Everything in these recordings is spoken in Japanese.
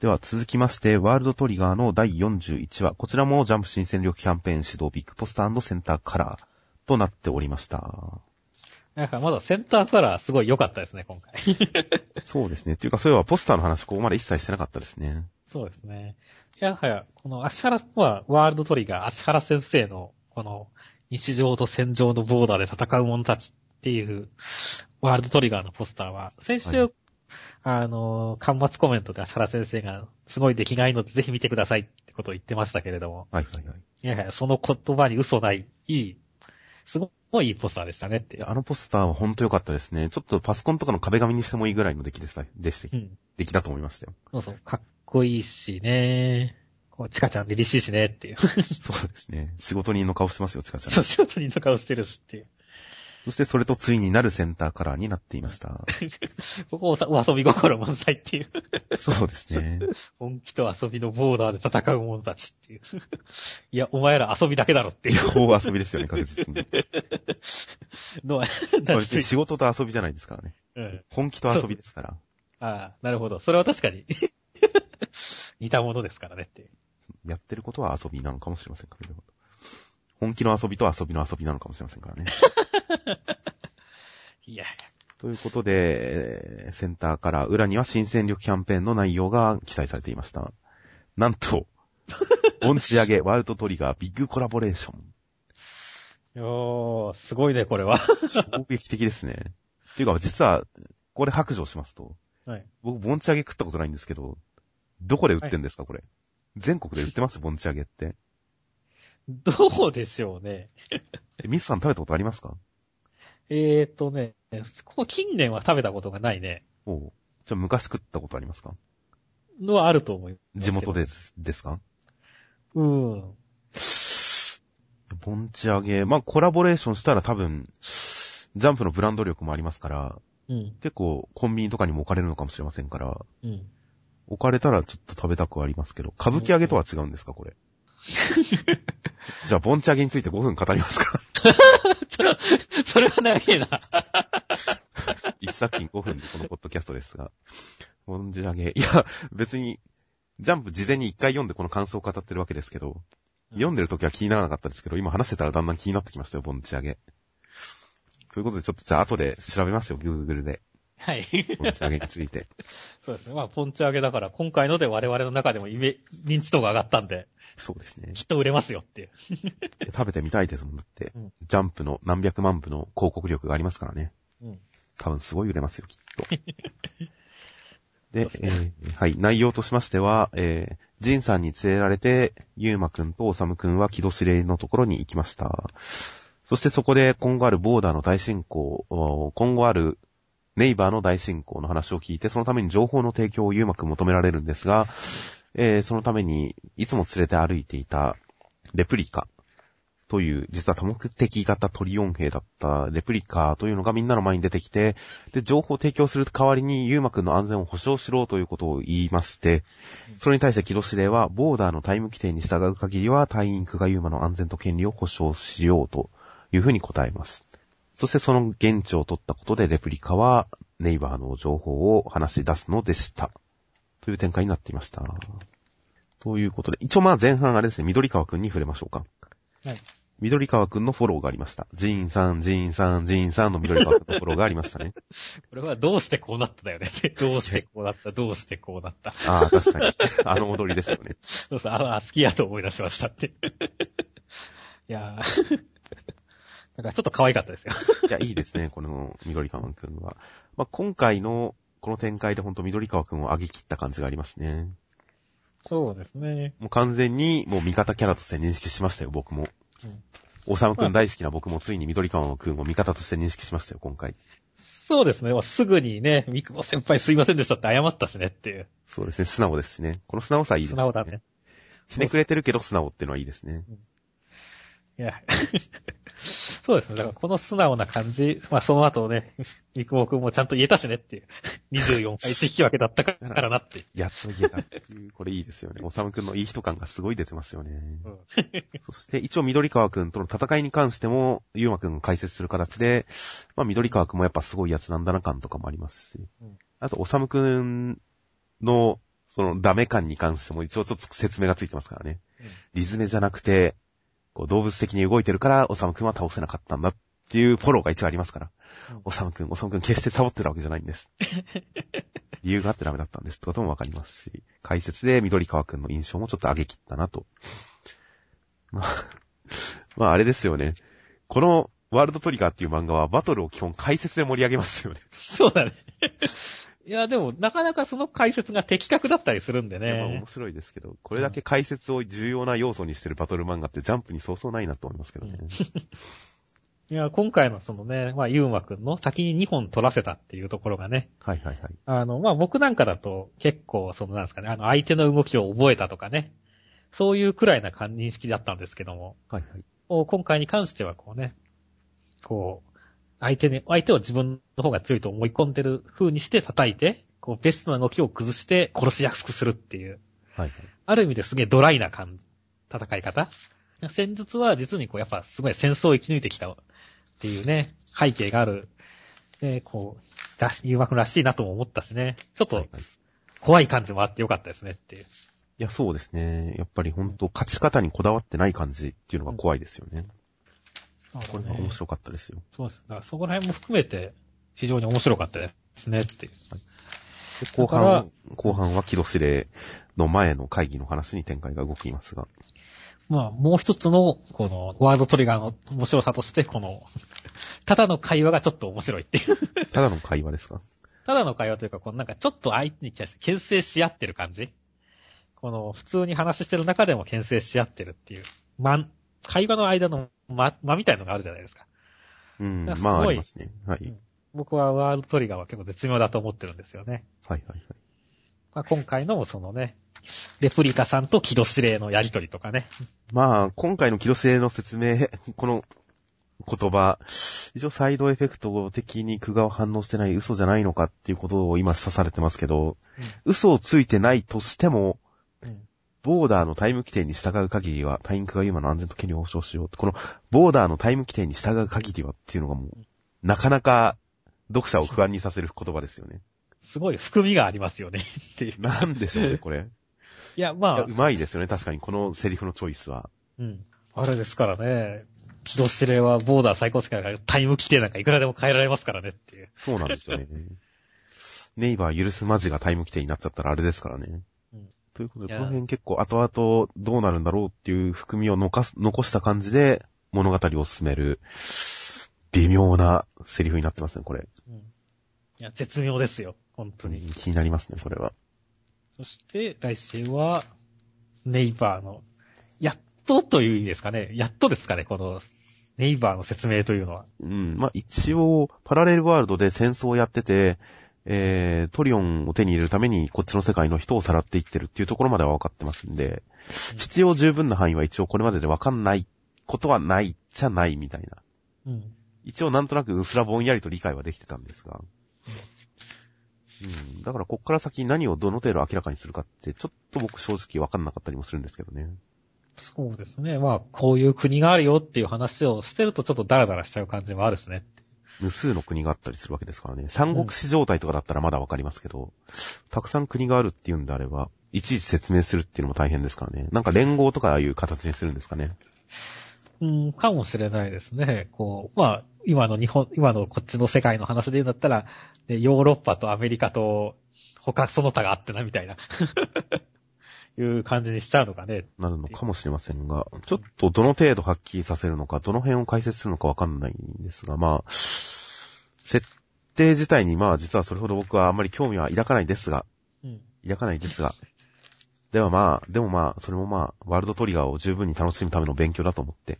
では続きまして、ワールドトリガーの第41話。こちらもジャンプ新戦力キャンペーン指導ビッグポスターセンターカラーとなっておりました。なんかまだセンターカラーすごい良かったですね、今回。そうですね。っていうか、そういえばポスターの話ここまで一切してなかったですね。そうですね。いやはや、この足原は、ワールドトリガー、足原先生の、この、日常と戦場のボーダーで戦う者たちっていう、ワールドトリガーのポスターは、先週、はいあの、端末コメントで足原先生が、すごい出来がいいのでぜひ見てくださいってことを言ってましたけれども、はいはいはい。いやいや、その言葉に嘘ない、いい、すごいいいポスターでしたねってあのポスターは本当良かったですね。ちょっとパソコンとかの壁紙にしてもいいぐらいの出来でした、でしたう。ん。出来だと思いましたよ。そうそう、かっこいいしね。こう、チカちゃん凛々しいしねっていう。そうですね。仕事人の顔してますよ、ちかちゃん。そう、仕事人の顔してるしっていう。そしてそれとついになるセンターカラーになっていました。ここおさお遊び心満載っていう。そうですね。本気と遊びのボーダーで戦う者たちっていう。いや、お前ら遊びだけだろっていう大遊びですよね、確実に。の仕事と遊びじゃないですからね。うん。本気と遊びですから。ああ、なるほど。それは確かに。似たものですからねっていう。やってることは遊びなのかもしれませんからね。本気の遊びと遊びの遊びなのかもしれませんからね。いや、ということで、センターから裏には新戦力キャンペーンの内容が記載されていました。なんと、ボンチ上げ、ワールドトリガー、ビッグコラボレーション。おー、すごいね、これは。衝撃的ですね。っていうか、実は、これ白状しますと、はい。僕、ボンチ上げ食ったことないんですけど、どこで売ってんですか、これ？全国で売ってます？ボンチ上げって。どうでしょうね。えミスさん食べたことありますか？えーとね、ここ近年は食べたことがないね。おうじゃあ昔食ったことありますか？のはあると思います。地元で。すですか？うん。ボンチ上げ、まあコラボレーションしたら多分、ジャンプのブランド力もありますから、うん。結構コンビニとかにも置かれるのかもしれませんから、うん。置かれたらちょっと食べたくはありますけど、歌舞伎揚げとは違うんですか、これ。じゃあ、ボンチ揚げについて5分語りますか それは長いな。一作品5分でこのポッドキャストですが。ボンチ揚げ。いや、別に、ジャンプ事前に一回読んでこの感想を語ってるわけですけど、読んでる時は気にならなかったですけど、今話してたらだんだん気になってきましたよ、ボンチ揚げ。ということで、ちょっとじゃあ後で調べますよ、Google で。はい。ボンチ揚げについて。そうですね。まあ、ポンチ揚げだから、今回ので我々の中でもイメ認知度が上がったんで、そうですね。きっと売れますよっていう。食べてみたいですもん、だってうん。ジャンプの何百万部の広告力がありますからね。うん。多分すごい売れますよ、きっと。でですねえーはい、内容としましては、えー、ジンさんに連れられて、ユーマくんとオサムくんは木戸司令のところに行きました。そしてそこで今後あるボーダーの大進行、お今後あるネイバーの大進行の話を聞いて、そのために情報の提供をユーマく求められるんですが、えー、そのためにいつも連れて歩いていたレプリカという、実は多目的型トリオン兵だったレプリカというのがみんなの前に出てきて、で、情報を提供する代わりにユーマくんの安全を保証しろということを言いまして、それに対してキロ司令は、ボーダーのタイム規定に従う限りは、隊員クガユーマの安全と権利を保証しようというふうに答えます。そしてその現地を取ったことで、レプリカは、ネイバーの情報を話し出すのでした。という展開になっていました。ということで、一応まあ前半あれですね、緑川くんに触れましょうか。はい。緑川くんのフォローがありました。ジーンさん、ジーンさん、ジーンさんの緑川くんのフォローがありましたね。これはどうしてこうなっただよね。どうしてこうなった、どうしてこうなった？ああ、確かに。あの踊りですよね。そうそう、あ、あ好きやと思い出しましたって。いやー。なんかちょっと可愛かったですよ。いや、いいですね、この緑川くんは。まあ、今回のこの展開でほんと緑川くんを上げ切った感じがありますね。そうですね。もう完全にもう味方キャラとして認識しましたよ、僕も。うんおさむくん大好きな僕もついに緑川くんを味方として認識しましたよ、今回。そうですね。まあすぐにね、三久保先輩すいませんでしたって謝ったしねっていう。そうですね、素直ですしね。この素直さいいですね。素直だね。ひねくれてるけど素直ってのはいいですね。いや。そうですね。だからこの素直な感じ、まあその後ね、三久保くんもちゃんと言えたしねっていう。24回引き分けだったからなって。やっと言えたっていう、これいいですよね。おさむくんのいい人感がすごい出てますよね。うんそして、一応緑川くんとの戦いに関しても、ゆうまくんが解説する形で、まあ緑川くんもやっぱすごいやつなんだな感とかもありますしうん、あと、おさむくんのそのダメ感に関しても一応ちょっと説明がついてますからね。リズメじゃなくて、こう動物的に動いてるから、おさむくんは倒せなかったんだっていうフォローが一応ありますから。うんおさむくん、おさむくん決してサボってたわけじゃないんです。理由があってダメだったんですってこともわかりますし、解説で緑川くんの印象もちょっと上げ切ったなと。まあ、まああれですよね。このワールドトリガーっていう漫画はバトルを基本解説で盛り上げますよね。そうだね。いや、でも、なかなかその解説が的確だったりするんでまあね面。白いですけど、これだけ解説を重要な要素にしてるバトル漫画ってジャンプにそうそうないなと思いますけどね。いや、今回のそのね、まあ、ゆうまくんの先に2本取らせたっていうところがね、はいはいはい。あの、まあ、僕なんかだと結構、そのなんですかね、あの、相手の動きを覚えたとかね、そういうくらいな感認識だったんですけども、はいはい。今回に関してはこうね、こう、相手に、相手を自分の方が強いと思い込んでる風にして叩いて、こう、ベストな動きを崩して殺しやすくするっていう、はいはい。ある意味ですげえドライな感戦い方戦術は実にこう、やっぱすごい戦争を生き抜いてきたっていうね、背景がある、ね、こう、らし、ゆうまくんらしいなとも思ったしね、ちょっと怖い感じもあってよかったですねっていう。いや、そうですね。やっぱり本当勝ち方にこだわってない感じっていうのが怖いですよね。これは面白かったですよ。そうです。だからそこら辺も含めて、非常に面白かったですねっていう。で後だから半、後半は木戸司令の前の会議の話に展開が動きますが。まあ、もう一つの、この、ワールドトリガーの面白さとして、この、ただの会話がちょっと面白いっていう。ただの会話ですか？ただの会話というか、このなんかちょっと相手に対して牽制し合ってる感じこの、普通に話してる中でも牽制し合ってるっていう。ま、会話の間の間、間みたいのがあるじゃないですか。うん、まあありますね。はい。僕はワールドトリガーは結構絶妙だと思ってるんですよね。はいはいはい。まあ、今回のそのね、レプリカさんと木戸司令のやりとりとかね。まあ、今回の木戸司令の説明、この言葉、一応サイドエフェクト的に久我は反応してない嘘じゃないのかっていうことを今刺されてますけど、嘘をついてないとしても、うん。ボーダーのタイム規定に従う限りは、タインクがユーマの安全と権利を保障しよう。この、ボーダーのタイム規定に従う限りはっていうのがもう、なかなか、読者を不安にさせる言葉ですよね。すごい含みがありますよね。っていう。なんでしょうね、これ。いや、まあう、まいですよね、確かに、このセリフのチョイスは。うん。あれですからね、木戸司令はボーダー最高世界からタイム規定なんかいくらでも変えられますからねっていう。そうなんですよね。ネイバー許すマジがタイム規定になっちゃったらあれですからね。うんということで、この辺結構後々どうなるんだろうっていう含みを残す、残した感じで物語を進める、微妙なセリフになってますね、これ。うん。いや、絶妙ですよ。本当に。気になりますね、それは。そして、来週は、ネイバーの、やっとという意味ですかね。やっとですかね、この、ネイバーの説明というのは。うん。まあ、一応、パラレルワールドで戦争をやってて、えー、トリオンを手に入れるためにこっちの世界の人をさらっていってるっていうところまでは分かってますんで、うん必要十分な範囲は一応これまでで分かんないことはないじゃないみたいな。うん。一応なんとなくうすらぼんやりと理解はできてたんですが。うん。だからこっから先何をどの程度明らかにするかって、ちょっと僕正直分かんなかったりもするんですけどね。そうですね。まあ、こういう国があるよっていう話をしてるとちょっとダラダラしちゃう感じもあるしね。無数の国があったりするわけですからね。三国志状態とかだったらまだわかりますけど、たくさん国があるっていうんであれば、いちいち説明するっていうのも大変ですからね。なんか連合とかああいう形にするんですかね。うん、かもしれないですね。こう、まあ、今の日本、今のこっちの世界の話で言うんだったら、ヨーロッパとアメリカと他その他があってな、みたいな。いう感じにしちゃうのかね。なるのかもしれませんが、ちょっとどの程度はっきりさせるのか、どの辺を解説するのかわかんないんですが、まあ、設定自体にまあ実はそれほど僕はあんまり興味は抱かないですが、うん。抱かないですが、ではまあ、でもまあ、それもまあ、ワールドトリガーを十分に楽しむための勉強だと思って、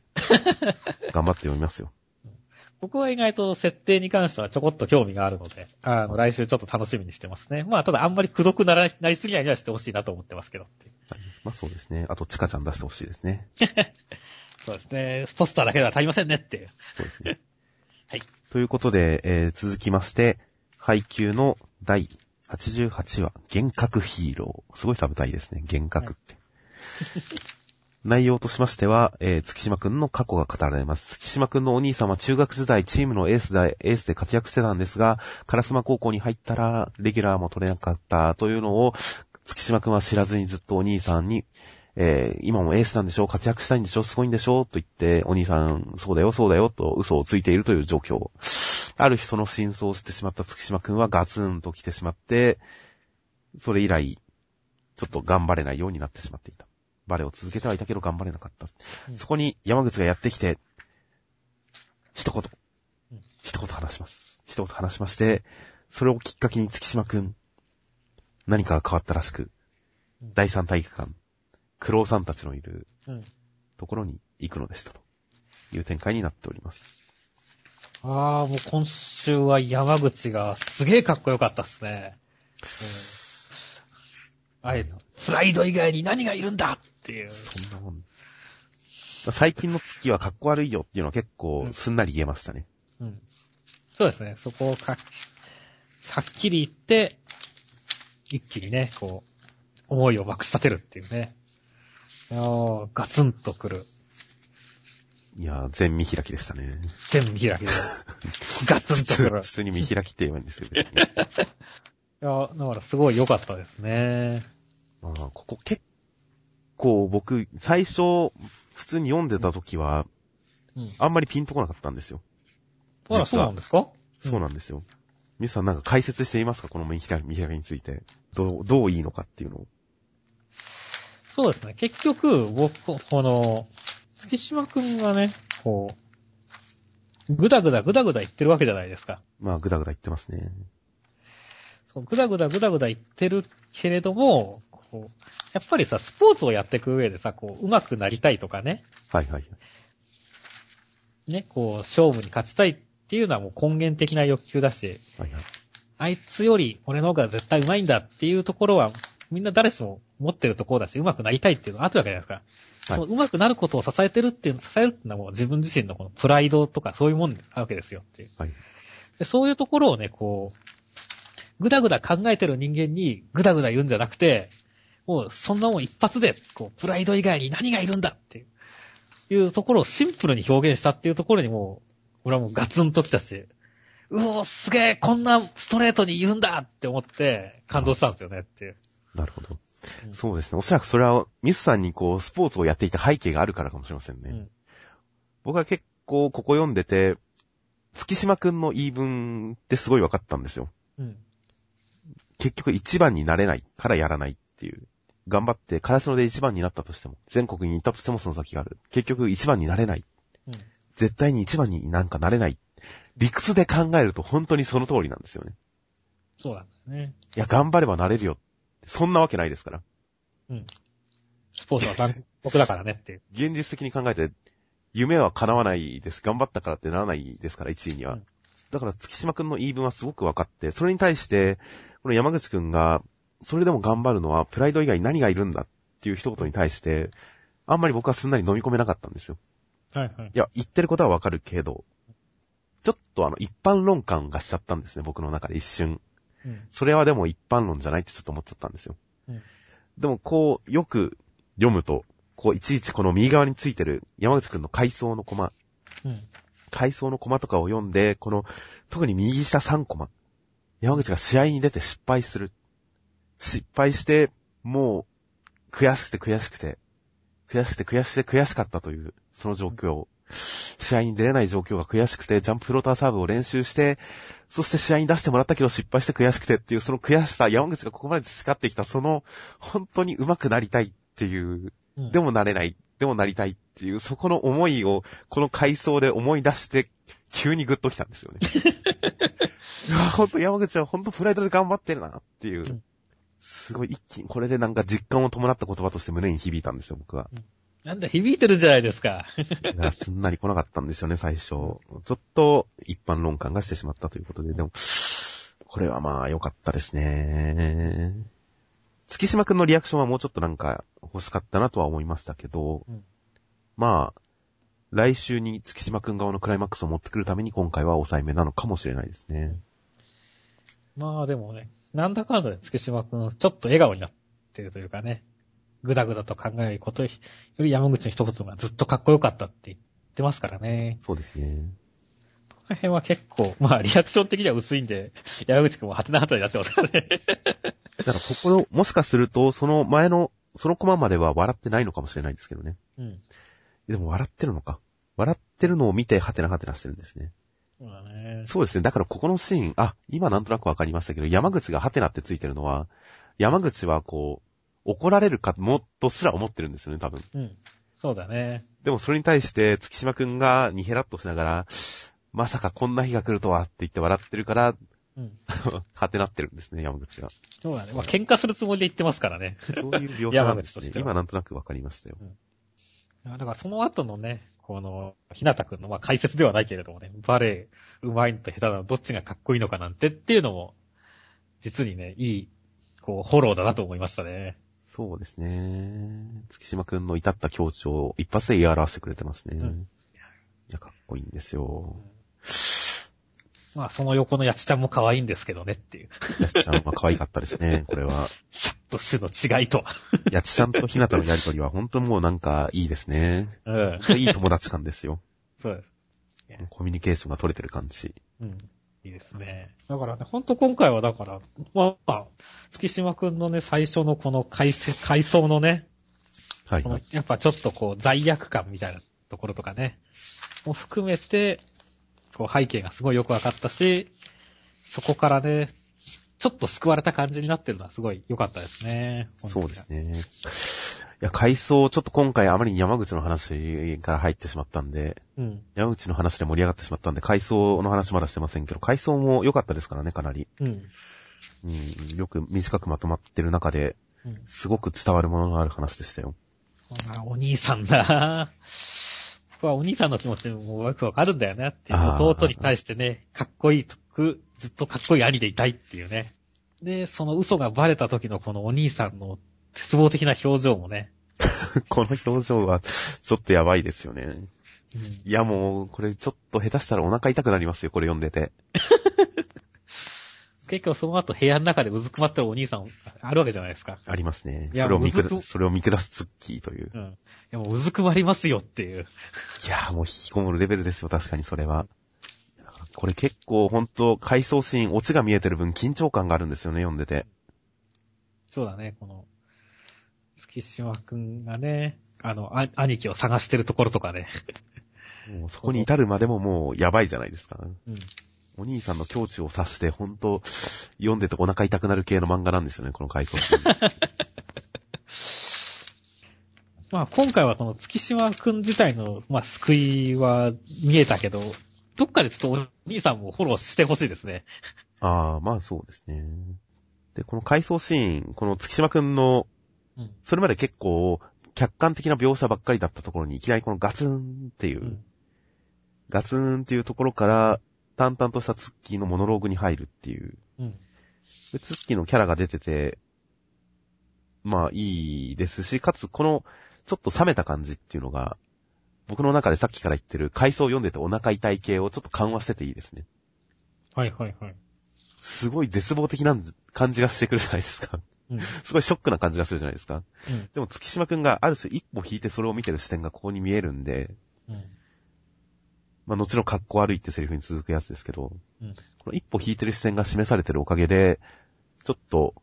頑張って読みますよ。僕は意外と設定に関してはちょこっと興味があるので、あの、来週ちょっと楽しみにしてますね。まあ、ただあんまりくどくならなりすぎないにはしてほしいなと思ってますけどっていう。はいまあそうですね。あと、チカちゃん出してほしいですね。そうですね。ポスターだけでは足りませんねっていう。そうですね。はい。ということで、えー続きまして、配給の第88話、幻覚ヒーロー。すごいサブタイですね。幻覚って。内容としましては、えー月島くんの過去が語られます。月島くんのお兄さんは中学時代チームのエースで、エースで活躍してたんですが、烏丸高校に入ったら、レギュラーも取れなかったというのを、月島くんは知らずにずっとお兄さんに、えー、今もエースなんでしょ活躍したいんでしょすごいんでしょと言って、お兄さん、そうだよ、そうだよ、と嘘をついているという状況。ある日その真相を知ってしまった月島くんはガツンと来てしまって、それ以来、ちょっと頑張れないようになってしまっていた。バレエを続けてはいたけど頑張れなかった。うん、そこに山口がやってきて、一言、うん、一言話します。一言話しまして、それをきっかけに月島くん、何かが変わったらしく、うん、第三体育館、クロウさんたちのいる、ところに行くのでしたという展開になっております。ああ、もう今週は山口がすげえかっこよかったっすね。あえて、プライド以外に何がいるんだっていう。そんなもん。最近の月はかっこ悪いよっていうのは結構すんなり言えましたね。うん。そうですね。そこをか、はっきり言って、一気にね、こう、思いをまくし立てるっていうね。いやー、ガツンとくる。いやー、全見開きでしたね。全見開きで。ガツンとくる。普通に見開きって言えばいいんですよ、ね。いや、だからすごい良かったですね。まあ、ここ結構僕、最初、普通に読んでた時は、うん、あんまりピンとこなかったんですよ。あら、そうなんですか？そうなんですよ。ミスさんなんか解説していますか？この見開きについて。どう、どういいのかっていうのを。そうですね。結局、僕、この、月島くんがね、こう、ぐだぐだぐだぐだ言ってるわけじゃないですか。まあ、ぐだぐだ言ってますね。ぐだぐだぐだぐだ言ってるけれども、こう、やっぱりさ、スポーツをやっていく上でさ、こう、上手くなりたいとかね。はいはい。ね、こう、勝負に勝ちたいっていうのはもう根源的な欲求だし、はいはい。あいつより俺の方が絶対上手いんだっていうところは、みんな誰しも持ってるところだし、上手くなりたいっていうのがあるわけじゃないですか。はい、その上手くなることを支えてるっていう、支えるっていうのはもう自分自身のこのプライドとかそういうもんあるわけですよっていう。はい。でそういうところをね、こう、ぐだぐだ考えてる人間にぐだぐだ言うんじゃなくて、もうそんなもん一発で、こう、プライド以外に何がいるんだっていう、いうところをシンプルに表現したっていうところにもう、俺はもうガツンと来たし、うおすげえこんなストレートに言うんだって思って感動したんですよねっていう。なるほど。うん、そうですね。おそらくそれは、ミスさんにこう、スポーツをやっていた背景があるからかもしれませんね。うん、僕は結構ここ読んでて、月島くんの言い分ってすごい分かったんですよ。うん。結局一番になれないからやらないっていう。頑張ってカラスノで一番になったとしても、全国に行ったとしてもその先がある。結局一番になれない。うん、絶対に一番になんかなれない。理屈で考えると本当にその通りなんですよね。そうなんだよね。いや、頑張ればなれるよ。そんなわけないですから。うん。スポーツは残酷だからねっていう。現実的に考えて、夢は叶わないです。頑張ったからってならないですから、1位には。うん、だから月島くんの言い分はすごく分かって、それに対して、この山口くんが、それでも頑張るのは、プライド以外に何がいるんだっていう一言に対して、あんまり僕はすんなり飲み込めなかったんですよ。はいはい。いや、言ってることはわかるけど、ちょっとあの、一般論感がしちゃったんですね、僕の中で一瞬。うん、それはでも一般論じゃないってちょっと思っちゃったんですよ。うん、でも、こう、よく読むと、こう、いちいちこの右側についてる山口くんの階層のコマ、うん、階層のコマとかを読んで、この、特に右下3コマ、山口が試合に出て失敗する。失敗して、もう、悔しくて悔しくて、悔しくて悔しくて悔しかったという、その状況。試合に出れない状況が悔しくて、ジャンプフローターサーブを練習して、そして試合に出してもらったけど失敗して悔しくてっていう、その悔しさ、山口がここまで培ってきた、その、本当に上手くなりたいっていう、でもなれない、でもなりたいっていう、そこの思いを、この回想で思い出して、急にグッときたんですよね。いや、ほんと山口はほんとプライドで頑張ってるなっていう。すごい一気に、これでなんか実感を伴った言葉として胸に響いたんですよ、僕は。なんだ、響いてるじゃないですか。すんなり来なかったんですよね、最初。ちょっと一般論感がしてしまったということで、でも、これはまあ良かったですね。月島くんのリアクションはもうちょっとなんか欲しかったなとは思いましたけど、うん、まあ、来週に月島くん側のクライマックスを持ってくるために今回は抑えめなのかもしれないですね。まあでもね、なんだかんだで月島くん、ちょっと笑顔になってるというかね、ぐだぐだと考えることより山口の一言がずっとかっこよかったって言ってますからね。そうですね。の辺は結構、まあリアクション的には薄いんで、山口くんもハテナハテナになってますからね。だからここ、もしかすると、その前の、そのコマまでは笑ってないのかもしれないですけどね。うん。でも笑ってるのか。笑ってるのを見てハテナハテナしてるんですね。そうだね。そうですね。だからここのシーン、あ、今なんとなくわかりましたけど、山口がハテナってついてるのは、山口はこう、怒られるかもとすら思ってるんですよね、多分。うん。そうだね。でもそれに対して、月島くんがにへらっとしながら、まさかこんな日が来るとはって言って笑ってるから、うん。はてなってるんですね、山口が。そうだね。まあ喧嘩するつもりで言ってますからね。そういう描写なんですね 今なんとなくわかりましたよ。だからその後のね、この、ひなたくんの、まあ解説ではないけれどもね、バレエ、うまいのと下手なの、どっちがかっこいいのかなんてっていうのも、実にね、いい、こう、フォローだなと思いましたね。そうですね。月島くんの至った境地を一発で言い表してくれてますね。うんいや、かっこいいんですよ。まあその横のやつちゃんも可愛いんですけどねっていう。やちちゃんは可愛かったですね、これは。シャッと種の違いとは。やちちゃんとひなたのやりとりは本当にもうなんかいいですね。うん。いい友達感ですよ。そうです。コミュニケーションが取れてる感じ。うん。いいですね。だからね、ほんと今回はだから、まあ、月島くんのね、最初のこの回せ回想のね、はいこ。のやっぱちょっとこう罪悪感みたいなところとかね、も含めて、こう背景がすごいよくわかったし、そこからね、ちょっと救われた感じになってるのはすごい良かったですね。そうですね。いや、回想、ちょっと今回あまりに山口の話から入ってしまったんで、うん。山口の話で盛り上がってしまったんで、回想の話まだしてませんけど、回想も良かったですからね、かなり。うん。うん、よく短くまとまってる中で、うん。すごく伝わるものがある話でしたよ。あお兄さんだ。僕はお兄さんの気持ちもよくわかるんだよねっていう。あー弟に対してね、かっこいいとく、ずっとかっこいい兄でいたいっていうね。で、その嘘がバレた時のこのお兄さんの絶望的な表情もね。この表情は、ちょっとやばいですよね。うんいや、もう、これちょっと下手したらお腹痛くなりますよ、これ読んでて。結構その後部屋の中でうずくまってるお兄さんあるわけじゃないですか。ありますね。それを見下す、それを見下すツッキーという。うん。いやもううずくまりますよっていう。いや、もう引きこもるレベルですよ、確かにそれは。これ結構、ほんと、回想シーン、オチが見えてる分、緊張感があるんですよね、読んでて。そうだね、この、月島くんがね、あの、あ兄貴を探してるところとかね。もうそこに至るまでももう、やばいじゃないですか。うん。お兄さんの境地を察して、ほんと、読んでてお腹痛くなる系の漫画なんですよね、この回想シーン。まあ今回はこの月島くん自体の、まあ救いは見えたけど、どっかでちょっとお兄さんもフォローしてほしいですね。ああ、まあそうですね。で、この回想シーン、この月島くんの、うん。それまで結構、客観的な描写ばっかりだったところに、いきなりこのガツンっていう、うん。ガツンっていうところから、淡々としたツッキーのモノローグに入るっていう。うん。でツッキーのキャラが出てて、まあいいですし、かつこの、ちょっと冷めた感じっていうのが、僕の中でさっきから言ってる回想を読んでてお腹痛い系をちょっと緩和してていいですね。はいはいはい。すごい絶望的な感じがしてくるじゃないですか。うん。すごいショックな感じがするじゃないですか。うん。でも月島くんがある種一歩引いてそれを見てる視点がここに見えるんで、うん。まあ後の格好悪いってセリフに続くやつですけど、うん。この一歩引いてる視点が示されてるおかげで、ちょっと、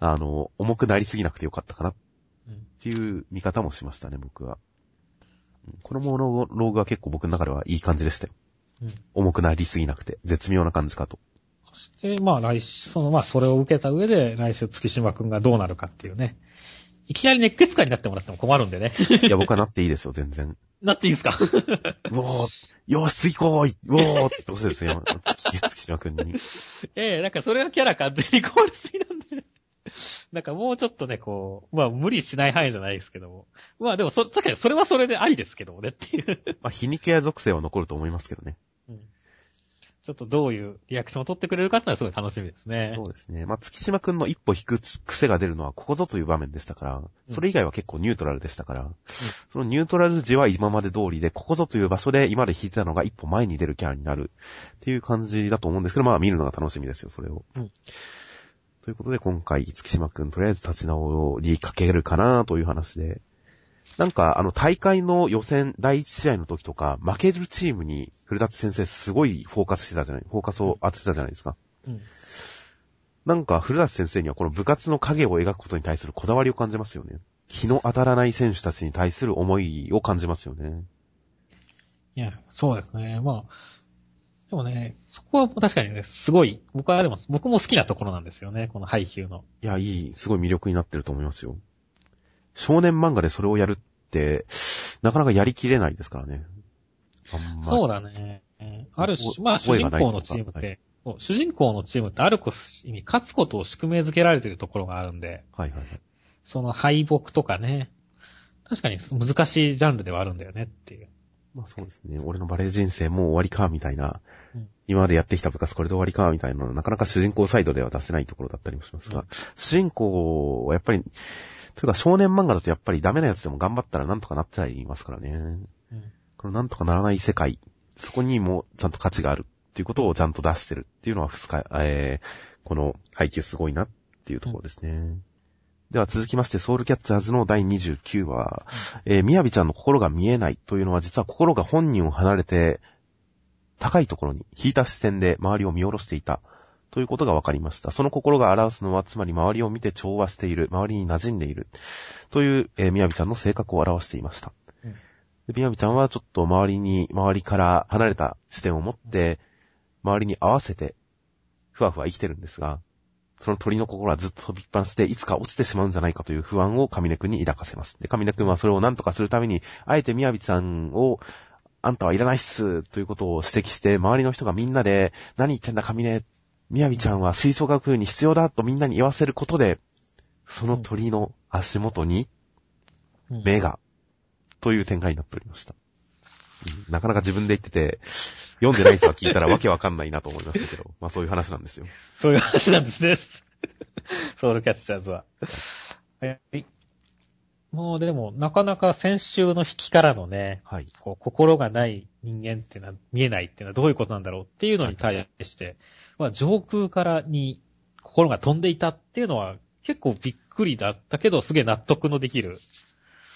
あの、重くなりすぎなくてよかったかなっうん。ていう見方もしましたね、僕は。うんこのモノローグは結構僕の中ではいい感じでしたよ。うん。重くなりすぎなくて、絶妙な感じかと。そして、まあ来週、そのまあそれを受けた上で、来週月島くんがどうなるかっていうね。いきなり熱血感になってもらっても困るんでね。いや、僕はなっていいですよ、全然。なっていいですか？うおー、よし、次行こううおーって言ってほしいですよ、月、月島くんに。ええなんかそれはキャラ完全に壊れすぎなんで。なんかもうちょっとね、こう、まあ無理しない範囲じゃないですけども。まあでもそ、確かにそれはそれでありですけどもねっていう。まあ、皮肉や属性は残ると思いますけどね。うんちょっとどういうリアクションを取ってくれるかってのはすごい楽しみですね。そうですね。まあ、月島くんの一歩引く癖が出るのはここぞという場面でしたから、それ以外は結構ニュートラルでしたから、そのニュートラル時は今まで通りで、ここぞという場所で今まで引いてたのが一歩前に出るキャラになるっていう感じだと思うんですけど、まあ見るのが楽しみですよ、それを。うんということで今回、月島くんとりあえず立ち直りかけるかなという話で、なんか、あの、大会の予選、第一試合の時とか、負けるチームに古舘先生すごいフォーカスしてたじゃない、フォーカスを当ててたじゃないですか。うん。なんか古舘先生にはこの部活の影を描くことに対するこだわりを感じますよね。日の当たらない選手たちに対する思いを感じますよね。いや、そうですね。まあ、でもね、そこは確かにね、すごい、僕はでも、僕も好きなところなんですよね、この配球の。いや、いい、すごい魅力になってると思いますよ。少年漫画でそれをやるって、なかなかやりきれないですからね。そうだね。あるし、まあ主人公のチームって、はい、主人公のチームってある意味勝つことを宿命づけられてるところがあるんで、はいはいはい。その敗北とかね、確かに難しいジャンルではあるんだよねっていう。まあそうですね。俺のバレー人生もう終わりか、みたいな、うん、今までやってきた部活これで終わりか、みたいなのなかなか主人公サイドでは出せないところだったりもしますが、うん、主人公はやっぱり、というか少年漫画だとやっぱりダメなやつでも頑張ったらなんとかなっちゃいますからね。うん、このなんとかならない世界、そこにもちゃんと価値があるっていうことをちゃんと出してるっていうのは二日、えー、この配球すごいなっていうところですね。では続きまして、ソウルキャッチャーズの第29話、えー、みやびちゃんの心が見えないというのは実は心が本人を離れて、高いところに引いた視線で周りを見下ろしていたということが分かりました。その心が表すのは、つまり周りを見て調和している、周りに馴染んでいるという、えー、みやびちゃんの性格を表していました。うん、みやびちゃんはちょっと周りに、周りから離れた視点を持って、周りに合わせて、ふわふわ生きてるんですが、その鳥の心はずっと飛びっぱなしで、いつか落ちてしまうんじゃないかという不安を神根くんに抱かせます。で、神根くんはそれを何とかするために、あえてみやびさんを、あんたはいらないっす、ということを指摘して、周りの人がみんなで、何言ってんだ神根、みやびちゃんは吹奏楽部に必要だとみんなに言わせることで、その鳥の足元に、目が、という展開になっておりました。なかなか自分で言ってて、読んでない人は聞いたらわけわかんないなと思いましたけど、まあそういう話なんですよ。そういう話なんですね。ソウルキャッチャーズは。はい。もうでも、なかなか先週の引きからのね、はい、こう心がない人間っていうのは見えないっていうのはどういうことなんだろうっていうのに対して、はい、まあ上空からに心が飛んでいたっていうのは結構びっくりだったけど、すげえ納得のできる、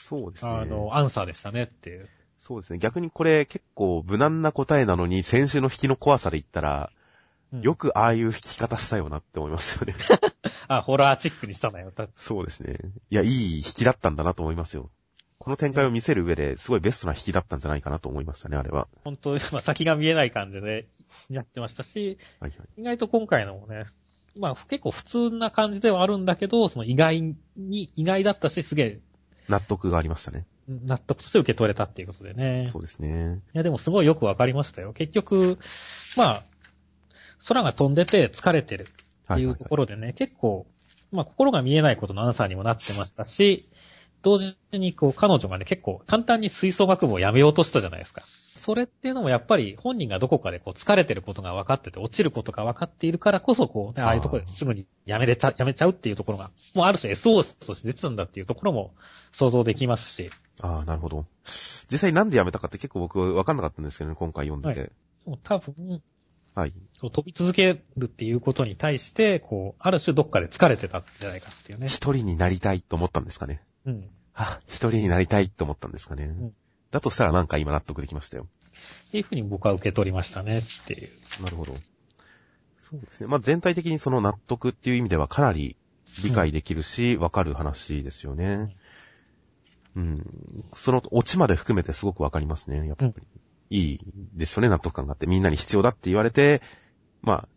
そうですね。あの、アンサーでしたねっていう。そうですね。逆にこれ結構無難な答えなのに、先週の引きの怖さで言ったら、うん、よくああいう引き方したよなって思いますよね。あ、ホラーチックにしたのよ。そうですね。いや、いい引きだったんだなと思いますよ。この展開を見せる上ですごいベストな引きだったんじゃないかなと思いましたね、あれは。本当 まあ先が見えない感じでやってましたし、はいはい、意外と今回のもね、まあ結構普通な感じではあるんだけど、その意外に、意外だったし、すげえ。納得がありましたね。納得として受け取れたっていうことでね。そうですね。いや、でもすごいよくわかりましたよ。結局、まあ、空が飛んでて疲れてるっていうところでね、はいはいはい、結構、まあ、心が見えないことのアンサーにもなってましたし、同時にこう、彼女がね、結構簡単に吹奏楽部をやめようとしたじゃないですか。それっていうのもやっぱり本人がどこかでこう疲れてることが分かってて、落ちることが分かっているからこそ、こう、ね、ああいうところですぐにやめれちゃ、やめちゃうっていうところが、もうある種 SOS として出てたんだっていうところも想像できますし。ああ、なるほど。実際なんでやめたかって結構僕分かんなかったんですけどね、今回読んでて。はい、多分、はい。飛び続けるっていうことに対して、こう、ある種どっかで疲れてたんじゃないかっていうね。一人になりたいと思ったんですかね。うん。あ、一人になりたいと思ったんですかね。うん。だとしたらなんか今納得できましたよ。っていうふうに僕は受け取りましたねっていう。なるほど。そうですね。まあ、全体的にその納得っていう意味ではかなり理解できるし、わ、うん、かる話ですよね。うん。そのオチまで含めてすごくわかりますね。やっぱり。うん、いいですよね、納得感があって。みんなに必要だって言われて、まあ、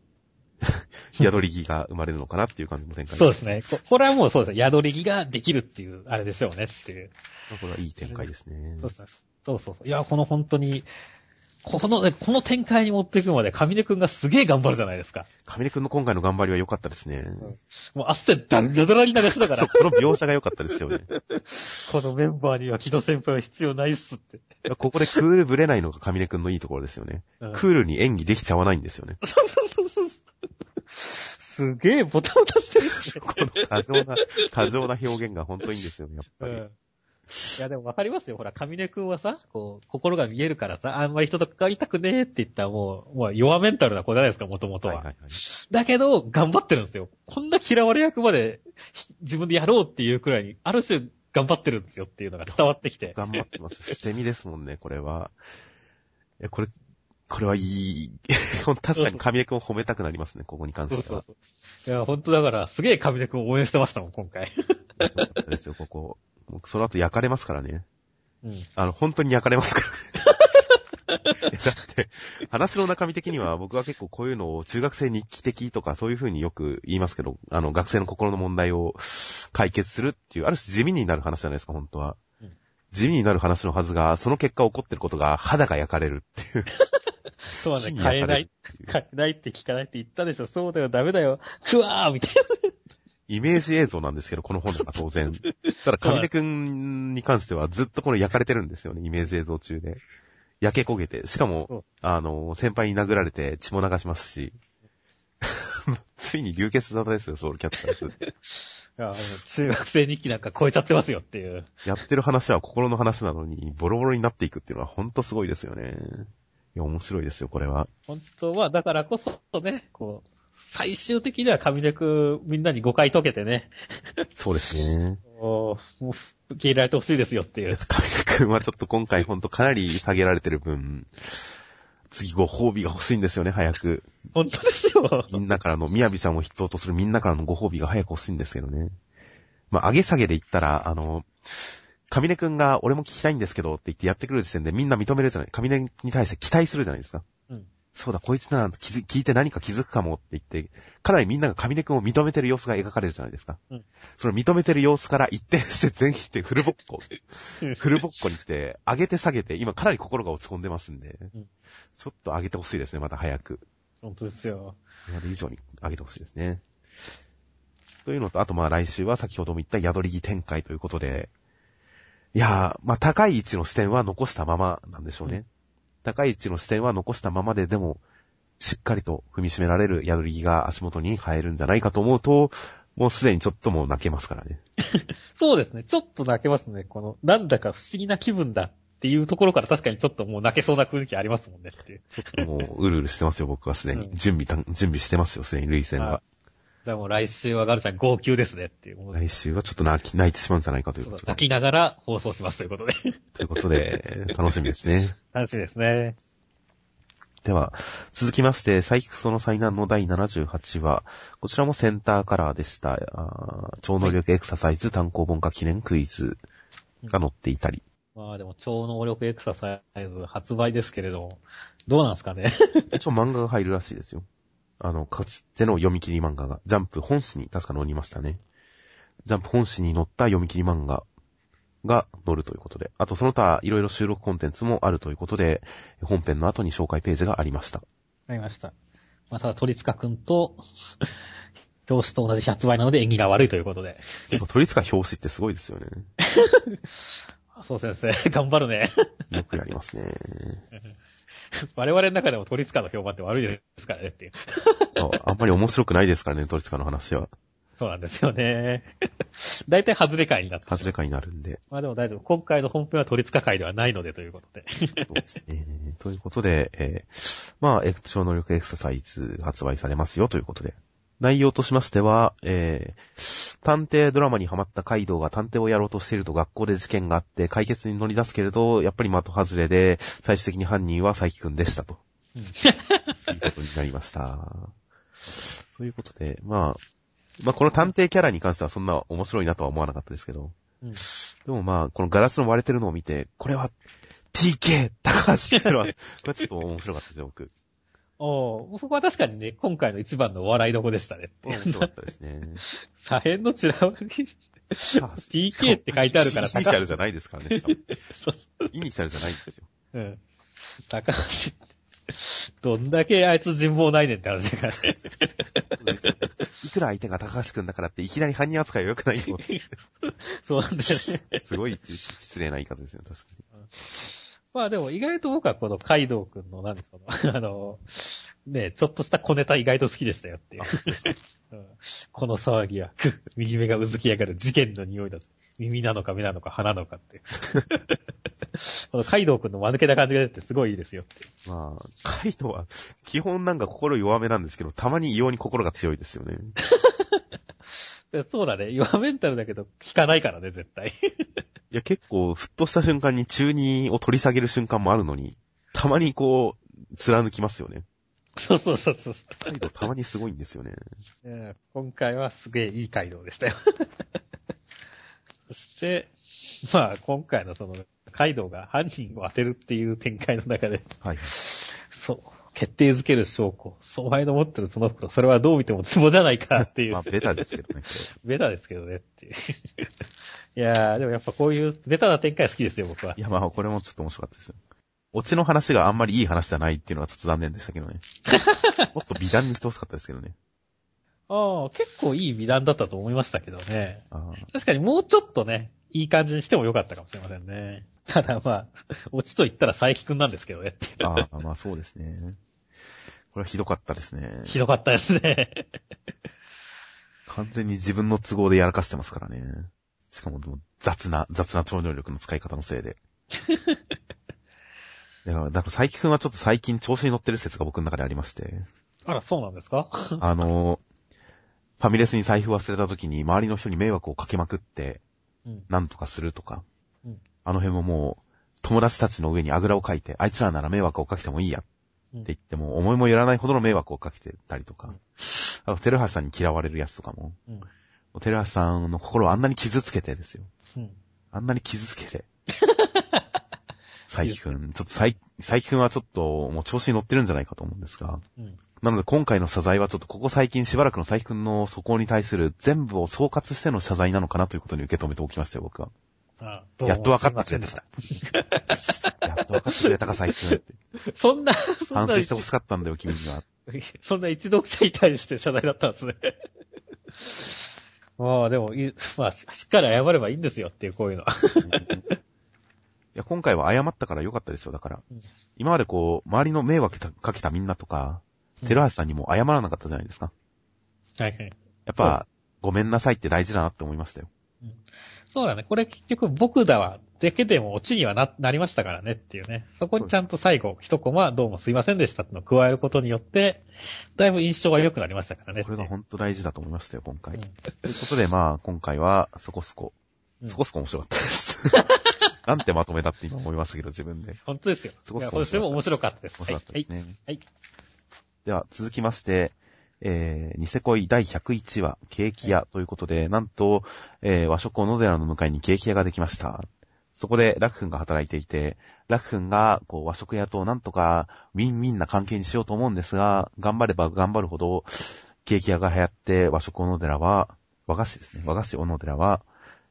宿り木が生まれるのかなっていう感じの展開。そうですねこ。これはもうそうですね。宿り木ができるっていう、あれでしょうねっていう。これはいい展開ですね。そうそうそうそう。いや、この本当に、この、この展開に持っていくまで、カミネ君がすげえ頑張るじゃないですか。カミネ君の今回の頑張りは良かったですね。うん、もう汗ダラダラに流したから。この描写が良かったですよね。このメンバーには木戸先輩は必要ないっすって。ここでクールぶれないのがカミネ君のいいところですよね。うん、クールに演技できちゃわないんですよね。そうそうそうそう。すげえボタンを出してる、ね。この過剰な、過剰な表現が本当にいいんですよね、やっぱり。うんいやでもわかりますよ。ほら、神根くんはさ、こう、心が見えるからさ、あんまり人と関わりたくねえって言ったらもう、もう弱メンタルな子じゃないですか、もともとは。はいはいはい。だけど、頑張ってるんですよ。こんな嫌われ役まで自分でやろうっていうくらいに、ある種頑張ってるんですよっていうのが伝わってきて。頑張ってます。捨て身ですもんね、これは。え、これ、これはいい、確かに神江くんを褒めたくなりますね、ここに関しては。そうそうそう。いや、ほんとだから、すげえ神出くんを応援してましたもん、今回。ですよ、ここ。僕その後焼かれますからね。うん。あの、本当に焼かれますからね。だって、話の中身的には僕は結構こういうのを中学生日記的とかそういう風によく言いますけど、あの、学生の心の問題を解決するっていう、ある種地味になる話じゃないですか、本当はうん。地味になる話のはずが、その結果起こってることが肌が焼かれるっていう。そうはね変えない変えないって聞かないって言ったでしょ。そうだよ、ダメだよ。ふわーみたいな。イメージ映像なんですけど、この本が当然。ただ、上出くんに関してはずっとこの焼かれてるんですよね、イメージ映像中で。焼け焦げて。しかも、あの、先輩に殴られて血も流しますし。ついに流血沙汰ですよ、ソウルキャッチャーズ。いや、中学生日記なんか超えちゃってますよっていう。やってる話は心の話なのに、ボロボロになっていくっていうのはほんとすごいですよね。いや、面白いですよ、これは。本当は、だからこそね、こう、最終的には上出くんみんなに誤解解けてね、そうですね。もう、受け入れられてほしいですよっていう。上出くんはちょっと今回ほんとかなり下げられてる分、次ご褒美が欲しいんですよね、早く。本当ですよ。みんなからの、みやびちゃんを筆頭とするみんなからのご褒美が早く欲しいんですけどね。まあ、上げ下げで言ったら、あの、上根くんが俺も聞きたいんですけどって言ってやってくる時点でみんな認めるじゃない。上根に対して期待するじゃないですか。うん。そうだ、こいつなら聞いて何か気づくかもって言って、かなりみんなが上根くんを認めてる様子が描かれるじゃないですか。うんその認めてる様子から一転して全否定 フルボッコ。フルボッコに来て、上げて下げて、今かなり心が落ち込んでますんで、うんちょっと上げてほしいですね、また早く。本当ですよ。今まで以上に上げてほしいですね。というのと、あとまあ来週は先ほども言った宿り木展開ということで、いやー、まあ高い位置の視点は残したままなんでしょうね。うん高い位置の視点は残したままで、でも、しっかりと踏みしめられる宿り木が足元に生えるんじゃないかと思うと、もうすでにちょっともう泣けますからね。そうですね。ちょっと泣けますね。この、なんだか不思議な気分だっていうところから確かにちょっともう泣けそうな雰囲気ありますもんねっていう。ちょっともう、うるうるしてますよ、僕はすでに。うん準備準備してますよ、すでに、類戦は。じゃあもう来週はガルちゃん号泣ですねっていう。来週はちょっと泣き、泣いてしまうんじゃないかということで。泣きながら放送しますということで。ということで、楽しみですね。楽しみですね。では、続きまして、サイキクソの災難の第78話。こちらもセンターカラーでした。超能力エクササイズ単行本化記念クイズが載っていたり。まあでも超能力エクササイズ発売ですけれども、どうなんですかね。一応漫画が入るらしいですよ。あの、かつての読み切り漫画が、ジャンプ本誌に確か載りましたね。ジャンプ本誌に載った読み切り漫画が載るということで。あとその他、いろいろ収録コンテンツもあるということで、本編の後に紹介ページがありました。ありました。まあただ鳥塚くんと、表紙と同じ発売なので縁起が悪いということで。結構鳥塚表紙ってすごいですよね。そう先生、頑張るね。よくやりますね。我々の中でも鳥塚の評判って悪いですからねっていう。ああんまり面白くないですからね、鳥塚の話は。そうなんですよね。大体外れ会になって外れ会になるんで。まあでも大丈夫。今回の本編は鳥塚会ではないのでということで。そうですね。ということで、えーまあ、エク超能力エクササイズ発売されますよということで。内容としましては、えー探偵ドラマにハマったカイドウが探偵をやろうとしていると学校で事件があって解決に乗り出すけれど、やっぱり的外れで、最終的に犯人は佐伯くんでしたと。うんいうことになりました。ということで、まあ、まあこの探偵キャラに関してはそんな面白いなとは思わなかったですけど、うんでもまあ、このガラスの割れてるのを見て、これは TK! 高橋っていうのは、これちょっと面白かったですよ、僕。おーそこは確かにね、今回の一番の笑いどこでしたね。面白かったですね。左辺のチラ割り。TK って書いてあるからイニシャルじゃないですからね、しかもそうイニシャルじゃないんですよ。うん。高橋って、どんだけあいつ人望ないねんって話だからね。いくら相手が高橋くんだからっていきなり犯人扱いは良くないよ。そうなんだよね。すごい失礼な言い方ですよ、確かに。まあでも意外と僕はこのカイドウくんの、なんですか あの、ね、ちょっとした小ネタ意外と好きでしたよっていう。うんこの騒ぎは、く右目がうずき上がる事件の匂いだぞ。耳なのか目なのか鼻なのかって。このカイドウくんの間抜けた感じが出てすごいいいですよって。まあ、カイトは、基本なんか心弱めなんですけど、たまに異様に心が強いですよね。でそうだね。弱メンタルだけど、効かないからね、絶対。いや、結構、ふっとした瞬間に中二を取り下げる瞬間もあるのに、たまにこう、貫きますよね。そうそうそうそう。カイドウたまにすごいんですよね。えー今回はすげえいい街道でしたよ。そして、まあ今回のその、カイドウが犯人を当てるっていう展開の中で、はい。そう、決定づける証拠、お前の持ってるその袋、それはどう見てもツボじゃないかっていう。まあ、ベタですけどね、こベタですけどねっていう。いやー、でもやっぱこういうベタな展開好きですよ、僕はれ。い。や、まあ、これもちょっと面白かったですよ。オチの話があんまりいい話じゃないっていうのはちょっと残念でしたけどね。もっと美談にしてほしかったですけどね。ああ、結構いい美談だったと思いましたけどね。確かにもうちょっとね、いい感じにしてもよかったかもしれませんね。ただまあ、オチと言ったら佐伯くんなんですけどね。あー、まあそうですね。これはひどかったですね。ひどかったですね。完全に自分の都合でやらかしてますからね。しかも雑な、雑な超能力の使い方のせいで。だから、だから佐伯くんはちょっと最近調子に乗ってる説が僕の中でありまして。あら、そうなんですか？あの、ファミレスに財布忘れた時に周りの人に迷惑をかけまくって、うん。なんとかするとか。うんあの辺ももう、友達たちの上にあぐらをかいて、あいつらなら迷惑をかけてもいいやうんって言っても、思いもよらないほどの迷惑をかけてたりとか。あの、テルハシさんに嫌われるやつとかも。うん。テルハシさんの心をあんなに傷つけてですよ。うん。あんなに傷つけて。佐伯くん、ちょっと佐伯くんはちょっともう調子に乗ってるんじゃないかと思うんですが。うん。なので今回の謝罪はちょっとここ最近しばらくの佐伯くんの素行に対する全部を総括しての謝罪なのかなということに受け止めておきましたよ、僕は。あどうもやっと分かってくれたやっと分かってくれたか、佐伯くんって。た。そんな、そんな反省してほしかったんだよ、君には。そんな一読者に対して謝罪だったんですね。まあでもまあししっかり謝ればいいんですよっていうこういうのは。いや、今回は謝ったから良かったですよ、だからうん。今までこう、周りの迷惑かけたみんなとか、テルハシさんにも謝らなかったじゃないですか。はいはい。やっぱ、ごめんなさいって大事だなって思いましたよ。そうだね。これ結局僕だわ。だけでもオチにはな、なりましたからねっていうね。そこにちゃんと最後、一コマどうもすいませんでしたってのを加えることによって、だいぶ印象が良くなりましたからね。これが本当大事だと思いましたよ、今回。うんということで、まあ、今回は、そこそこ、うんそこそこ面白かったです。なんてまとめだって今思いましたけど、自分で。本当ですよ。そこそこ面白かったです。面白かったですね。はい。では、続きまして、えー、ニセ恋第101話、ケーキ屋ということで、なんと、えー、和食小野寺の向かいにケーキ屋ができました。そこで、ラク君が働いていて、ラク君が、こう、和食屋となんとか、ウィンウィンな関係にしようと思うんですが、頑張れば頑張るほど、ケーキ屋が流行って、和食小野寺は、和菓子ですね。和菓子小野寺は、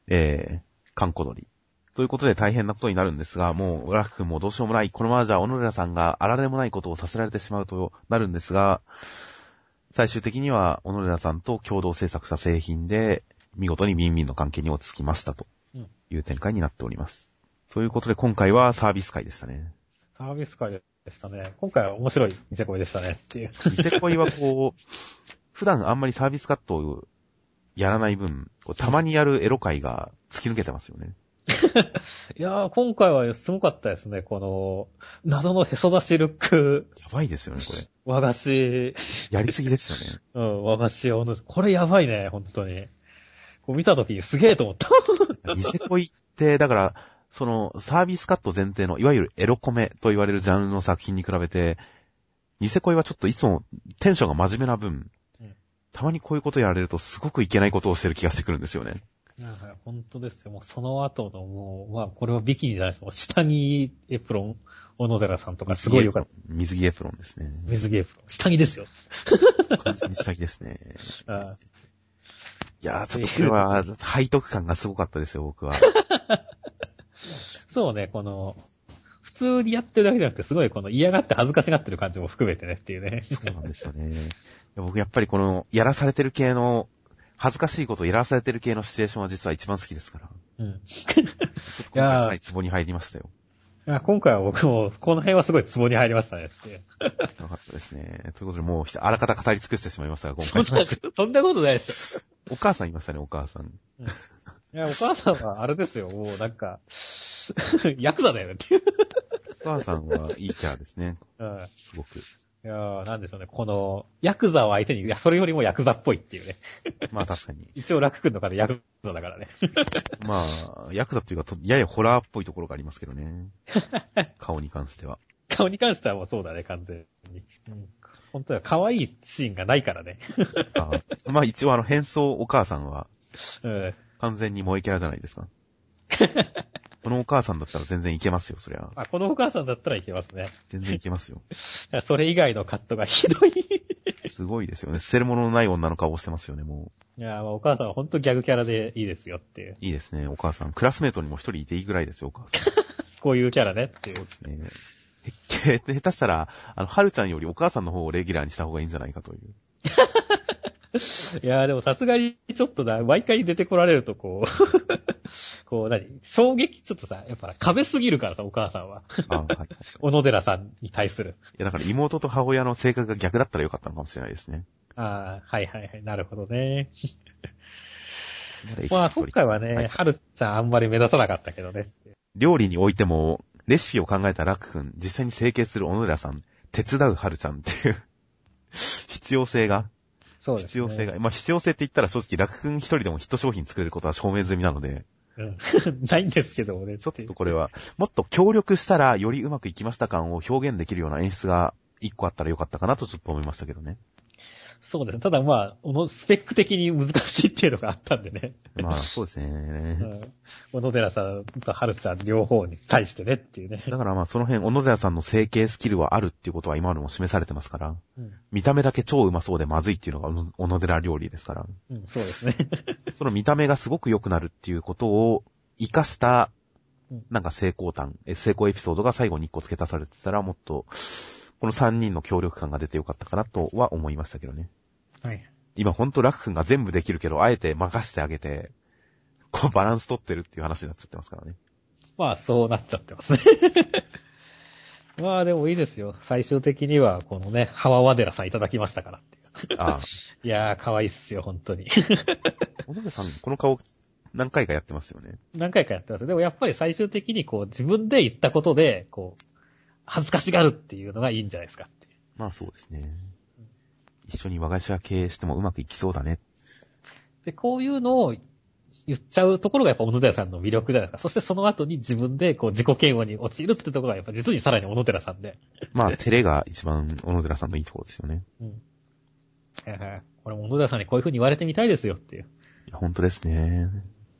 えー、観光鳥。ということで大変なことになるんですが、もう、ラク君もどうしようもない、このままじゃ小野寺さんがあられもないことをさせられてしまうとなるんですが、最終的には、小野寺さんと共同制作した製品で、見事にウィンウィンの関係に落ち着きましたとうんいう展開になっております。ということで、今回はサービス会でしたね。サービス会でしたね。今回は面白い店恋でしたねっていう。ニセ恋はこう、普段あんまりサービスカットをやらない分、たまにやるエロ会が突き抜けてますよね。いやー、今回はすごかったですね。この、謎のへそ出しルック、やばいですよね、これ。和菓子、やりすぎですよね。うん、和菓子用の、これやばいね、本当に。こう見たときにすげえと思った。ニセ恋って、だから、その、サービスカット前提の、いわゆるエロコメと言われるジャンルの作品に比べて、ニセ恋はちょっといつもテンションが真面目な分、うんたまにこういうことやられるとすごくいけないことをしてる気がしてくるんですよね。なんか本当ですよ。もうその後のもう、まあこれはビキニじゃないですもう下着エプロン、小野寺さんとかすごいよかった。水着エプロンですね。水着エプロン。下着ですよ。完全に下着ですね。あいやー、ちょっとこれは、背徳感がすごかったですよ、僕は。そうね、この、普通にやってるだけじゃなくて、すごいこの嫌がって恥ずかしがってる感じも含めてねっていうね。そうなんですよね。僕やっぱりこの、やらされてる系の、恥ずかしいことをやらされてる系のシチュエーションは実は一番好きですから。うん。ちょっと今回かなりツボに入りましたよ。いや今回は僕も、この辺はすごいツボに入りましたねって。よかったですね。ということで、もう、あらかた語り尽くしてしまいましたが、今回そんな、そんなことないですよ。お母さんいましたね、お母さん。いや、お母さんはあれですよ、もうなんか、ヤクザだよねっていう。お母さんはいいキャラですね。うん。すごく。いやーなんでしょうね、この、ヤクザを相手に、いや、それよりもヤクザっぽいっていうね。まあ確かに。一応楽君の中でヤクザだからね。まあ、ヤクザっていうか、とややホラーっぽいところがありますけどね。顔に関しては。顔に関してはもうそうだね、完全に。うん、本当は可愛いシーンがないからね。あまあ一応あの変装お母さんはうん。完全に萌えキャラじゃないですか。このお母さんだったら全然いけますよ、そりゃ。あ、このお母さんだったらいけますね。全然いけますよ。それ以外のカットがひどい。すごいですよね。捨てるもののない女の顔をしてますよね、もいや、まあお母さんは本当ギャグキャラでいいですよっていう。う。いいですね、お母さん。クラスメートにも一人いていいぐらいですよ、お母さん。こういうキャラねっていうそうで。すね。下手したら、あの、はるちゃんよりお母さんの方をレギュラーにした方がいいんじゃないかという。いやーでもさすがにちょっとな、毎回出てこられるとこう、こう何？衝撃ちょっとさ、やっぱ壁すぎるからさ、お母さんは。あはい。い 小野寺さんに対する。や、だから妹と母親の性格が逆だったらよかったのかもしれないですね。ああ、はいはいはい。なるほどね。まあ今回はね、はいはるちゃんあんまり目立たなかったけどね。料理においても、レシピを考えたラク君、実際に成形する小野寺さん、手伝うはるちゃんっていう、必要性が、そうです、ね。必要性が、まあ必要性って言ったら正直ラク君一人でもヒット商品作れることは証明済みなので、うん。ないんですけどもね。ちょっとこれは、もっと協力したらよりうまくいきました感を表現できるような演出が一個あったらよかったかなとちょっと思いましたけどね。そうですね。ただまあ、このスペック的に難しいっていうのがあったんでね。まあそうですうね。ん。小野寺さんとはるちゃん両方に対してねっていうね。だからまあその辺、小野寺さんの整形スキルはあるっていうことは今までも示されてますから、うん。見た目だけ超うまそうでまずいっていうのが小野寺料理ですから、うん、そうですね。その見た目がすごく良くなるっていうことを活かしたうん、なんか成功談、え成功エピソードが最後に一個付け足されてたらもっと、この3人の協力感が出てよかったかなとは思いましたけどね。はい。今ほんとラク君が全部できるけど、あえて任せてあげて、こうバランス取ってるっていう話になっちゃってますからね。まあ、そうなっちゃってますね。まあ、でもいいですよ。最終的には、このね、ハワワデラさんいただきましたからって。ああ。いやー、可愛いっすよ、本当に。小野寺さん、この顔何回かやってますよね。何回かやってます。でもやっぱり最終的にこう、自分で言ったことで、こう、恥ずかしがるっていうのがいいんじゃないですかって。まあそうですね。一緒に和菓子屋経営してもうまくいきそうだね。で、こういうのを言っちゃうところがやっぱ小野寺さんの魅力じゃないですか。そしてその後に自分でこう自己嫌悪に陥るってところがやっぱ実にさらに小野寺さんで。まあ、照れが一番小野寺さんのいいところですよね。うん。はいはい。これも野田さんにこういう風に言われてみたいですよっていう。いや本当ですね。